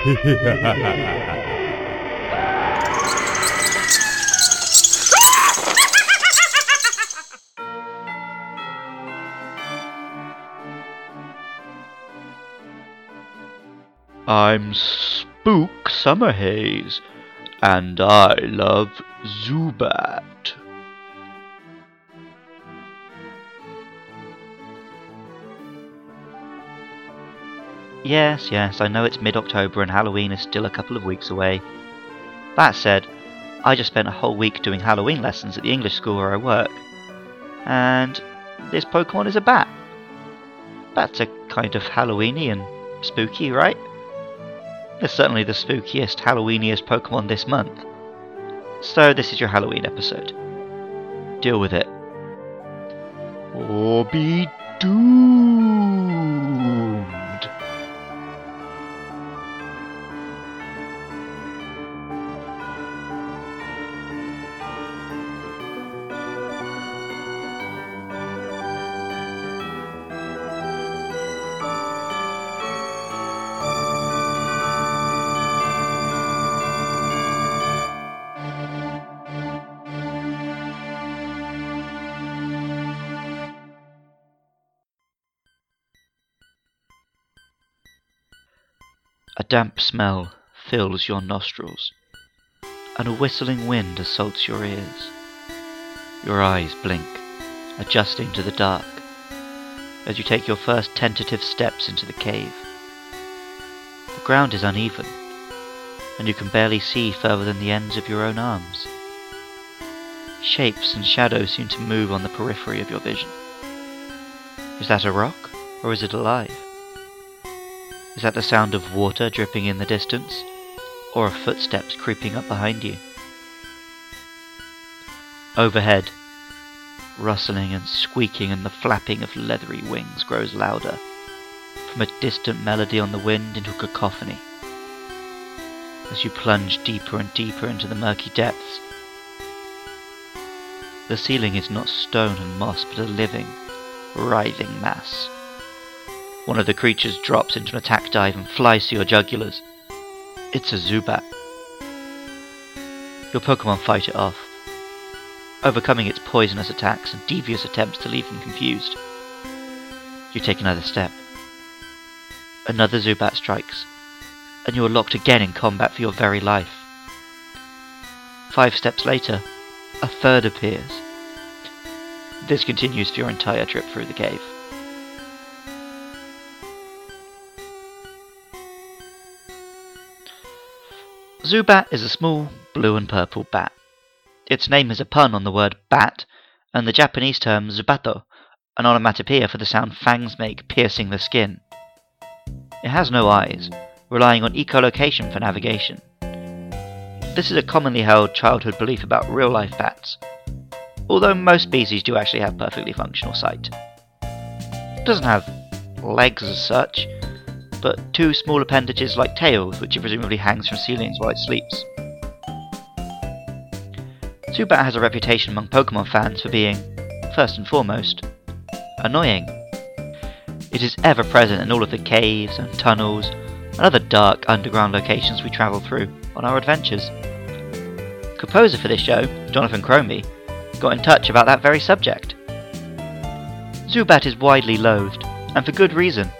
I'm Spook Summerhaze, and I love Zubat. Yes, yes, I know it's mid October and Halloween is still a couple of weeks away. That said, I just spent a whole week doing Halloween lessons at the English school where I work. And this Pokemon is a bat. Bats are kind of Halloweeny and spooky, right? It's certainly the spookiest, Halloweeniest Pokemon this month. So this is your Halloween episode. Deal with it. Or be. A damp smell fills your nostrils, and a whistling wind assaults your ears. Your eyes blink, adjusting to the dark, as you take your first tentative steps into the cave. The ground is uneven, and you can barely see further than the ends of your own arms. Shapes and shadows seem to move on the periphery of your vision. Is that a rock, or is it alive? Is that the sound of water dripping in the distance? Or of footsteps creeping up behind you? Overhead, rustling and squeaking and the flapping of leathery wings grows louder, from a distant melody on the wind into a cacophony. As you plunge deeper and deeper into the murky depths, the ceiling is not stone and moss, but a living, writhing mass. One of the creatures drops into an attack dive and flies to your jugulars. It's a Zubat. Your Pokemon fight it off, overcoming its poisonous attacks and devious attempts to leave them confused. You take another step. Another Zubat strikes, and you are locked again in combat for your very life. Five steps later, a third appears. This continues for your entire trip through the cave. Zubat is a small blue and purple bat. Its name is a pun on the word bat and the Japanese term zubato, an onomatopoeia for the sound fangs make piercing the skin. It has no eyes, relying on echolocation for navigation. This is a commonly held childhood belief about real life bats, although most species do actually have perfectly functional sight. It doesn't have legs as such, but two small appendages like tails, which it presumably hangs from ceilings while it sleeps. Zubat has a reputation among Pokemon fans for being, first and foremost, annoying. It is ever present in all of the caves and tunnels and other dark underground locations we travel through on our adventures. Composer for this show, Jonathan Cromie, got in touch about that very subject. Zubat is widely loathed, and for good reason.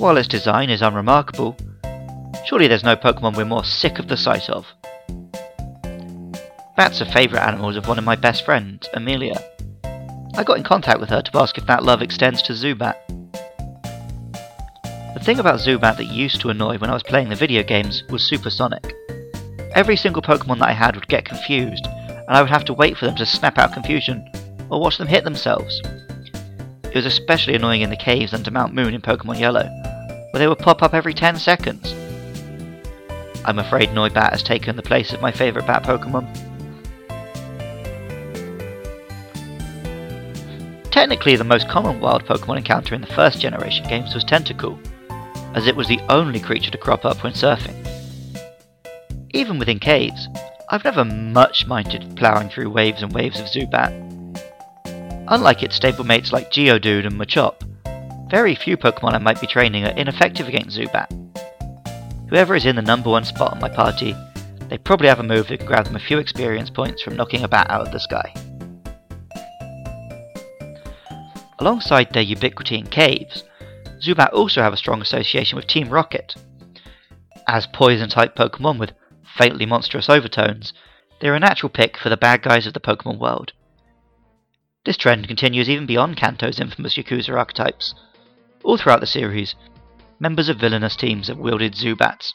While its design is unremarkable, surely there's no Pokemon we're more sick of the sight of. Bats are favourite animals of one of my best friends, Amelia. I got in contact with her to ask if that love extends to Zubat. The thing about Zubat that used to annoy when I was playing the video games was Supersonic. Every single Pokemon that I had would get confused, and I would have to wait for them to snap out confusion, or watch them hit themselves. It was especially annoying in the caves under Mount Moon in Pokemon Yellow, where they would pop up every 10 seconds. I'm afraid Noibat has taken the place of my favourite bat Pokemon. Technically, the most common wild Pokemon encounter in the first generation games was Tentacool, as it was the only creature to crop up when surfing. Even within caves, I've never much minded ploughing through waves and waves of Zubat. Unlike its stablemates like Geodude and Machop, very few Pokemon I might be training are ineffective against Zubat. Whoever is in the number one spot on my party, they probably have a move that can grab them a few experience points from knocking a bat out of the sky. Alongside their ubiquity in caves, Zubat also have a strong association with Team Rocket. As poison type Pokemon with faintly monstrous overtones, they're a natural pick for the bad guys of the Pokemon world. This trend continues even beyond Kanto's infamous Yakuza archetypes. All throughout the series, members of villainous teams have wielded Zubats,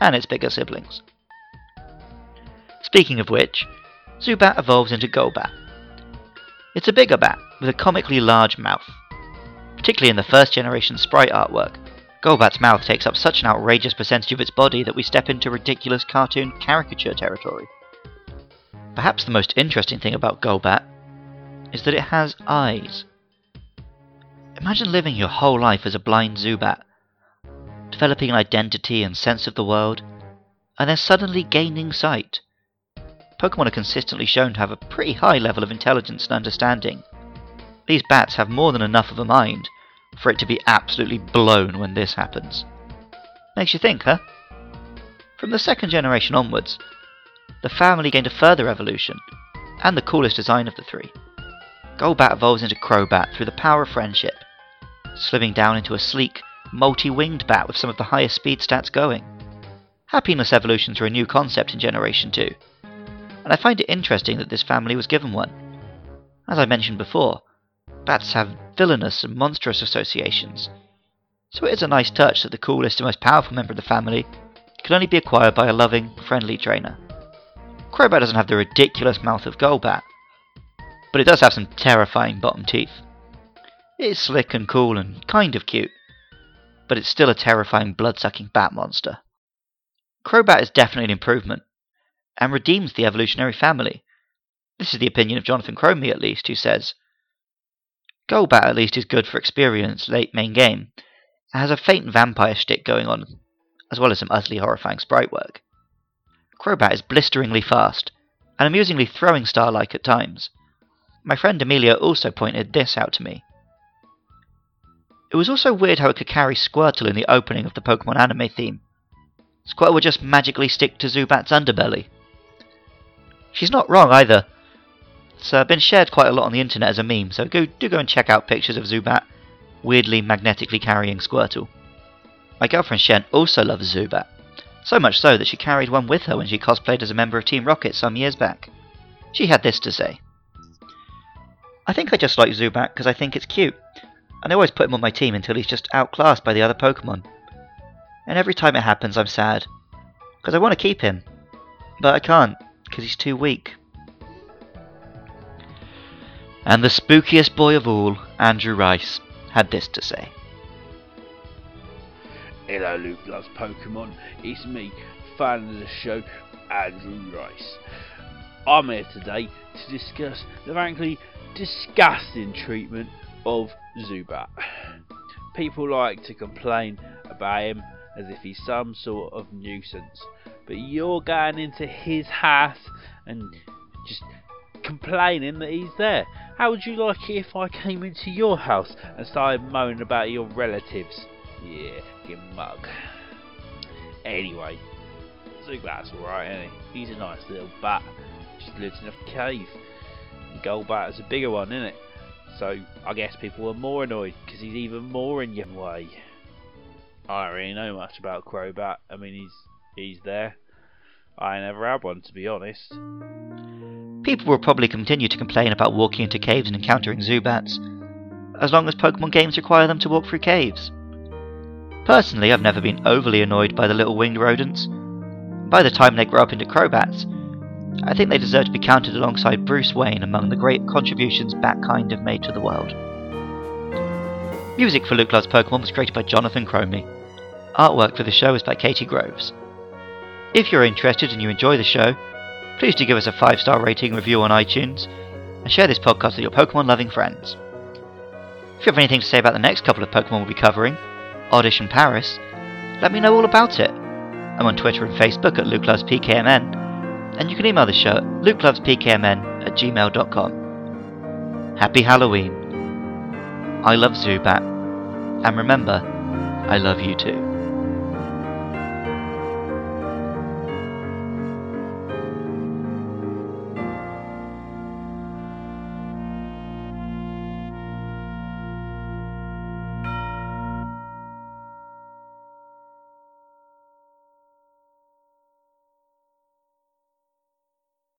and its bigger siblings. Speaking of which, Zubat evolves into Golbat. It's a bigger bat with a comically large mouth. Particularly in the first generation sprite artwork, Golbat's mouth takes up such an outrageous percentage of its body that we step into ridiculous cartoon caricature territory. Perhaps the most interesting thing about Golbat is that it has eyes. Imagine living your whole life as a blind Zubat, developing an identity and sense of the world, and then suddenly gaining sight. Pokemon are consistently shown to have a pretty high level of intelligence and understanding. These bats have more than enough of a mind for it to be absolutely blown when this happens. Makes you think, huh? From the second generation onwards, the family gained a further evolution, and the coolest design of the three. Golbat evolves into Crobat through the power of friendship, slimming down into a sleek, multi-winged bat with some of the highest speed stats going. Happiness evolutions are a new concept in Generation 2, and I find it interesting that this family was given one. As I mentioned before, bats have villainous and monstrous associations, so it is a nice touch that the coolest and most powerful member of the family can only be acquired by a loving, friendly trainer. Crobat doesn't have the ridiculous mouth of Golbat, but it does have some terrifying bottom teeth. It is slick and cool and kind of cute, but it's still a terrifying blood-sucking bat monster. Crobat is definitely an improvement, and redeems the evolutionary family. This is the opinion of Jonathan Cromie at least, who says, Golbat at least is good for experience late main game, and has a faint vampire shtick going on, as well as some utterly horrifying sprite work. Crobat is blisteringly fast, and amusingly throwing star-like at times. My friend Amelia also pointed this out to me. It was also weird how it could carry Squirtle in the opening of the Pokemon anime theme. Squirtle would just magically stick to Zubat's underbelly. She's not wrong either. It's uh, been shared quite a lot on the internet as a meme, so go, do go and check out pictures of Zubat weirdly magnetically carrying Squirtle. My girlfriend Shen also loves Zubat, so much so that she carried one with her when she cosplayed as a member of Team Rocket some years back. She had this to say. I think I just like Zubat because I think it's cute, and I always put him on my team until he's just outclassed by the other Pokemon. And every time it happens I'm sad, because I want to keep him, but I can't, because he's too weak. And the spookiest boy of all, Andrew Rice, had this to say. Hello, Luke loves Pokemon. It's me, fan of the show, Andrew Rice. I'm here today to discuss the frankly disgusting treatment of Zubat. People like to complain about him as if he's some sort of nuisance, but you're going into his house and just complaining that he's there. How would you like it if I came into your house and started moaning about your relatives? Yeah, you mug. Anyway, Zubat's alright, ain't he? He's a nice little bat. Just lives in a cave. Golbat is a bigger one, isn't it? So I guess people were more annoyed because he's even more in your way. I don't really know much about Crobat. I mean, he's he's there. I never had one, to be honest. People will probably continue to complain about walking into caves and encountering Zubats, as long as Pokemon games require them to walk through caves. Personally, I've never been overly annoyed by the little winged rodents. By the time they grow up into Crobats, I think they deserve to be counted alongside Bruce Wayne among the great contributions Batkind have made to the world. Music for Luke Loves Pokemon was created by Jonathan Cromie. Artwork for the show is by Katie Groves. If you're interested and you enjoy the show, please do give us a 5 star rating review on iTunes and share this podcast with your Pokemon loving friends. If you have anything to say about the next couple of Pokemon we'll be covering, and Paras, let me know all about it. I'm on Twitter and Facebook at Luke Loves PKMN and you can email the show at lukelovespkmn at gmail.com. Happy Halloween. I love Zubat. And remember, I love you too.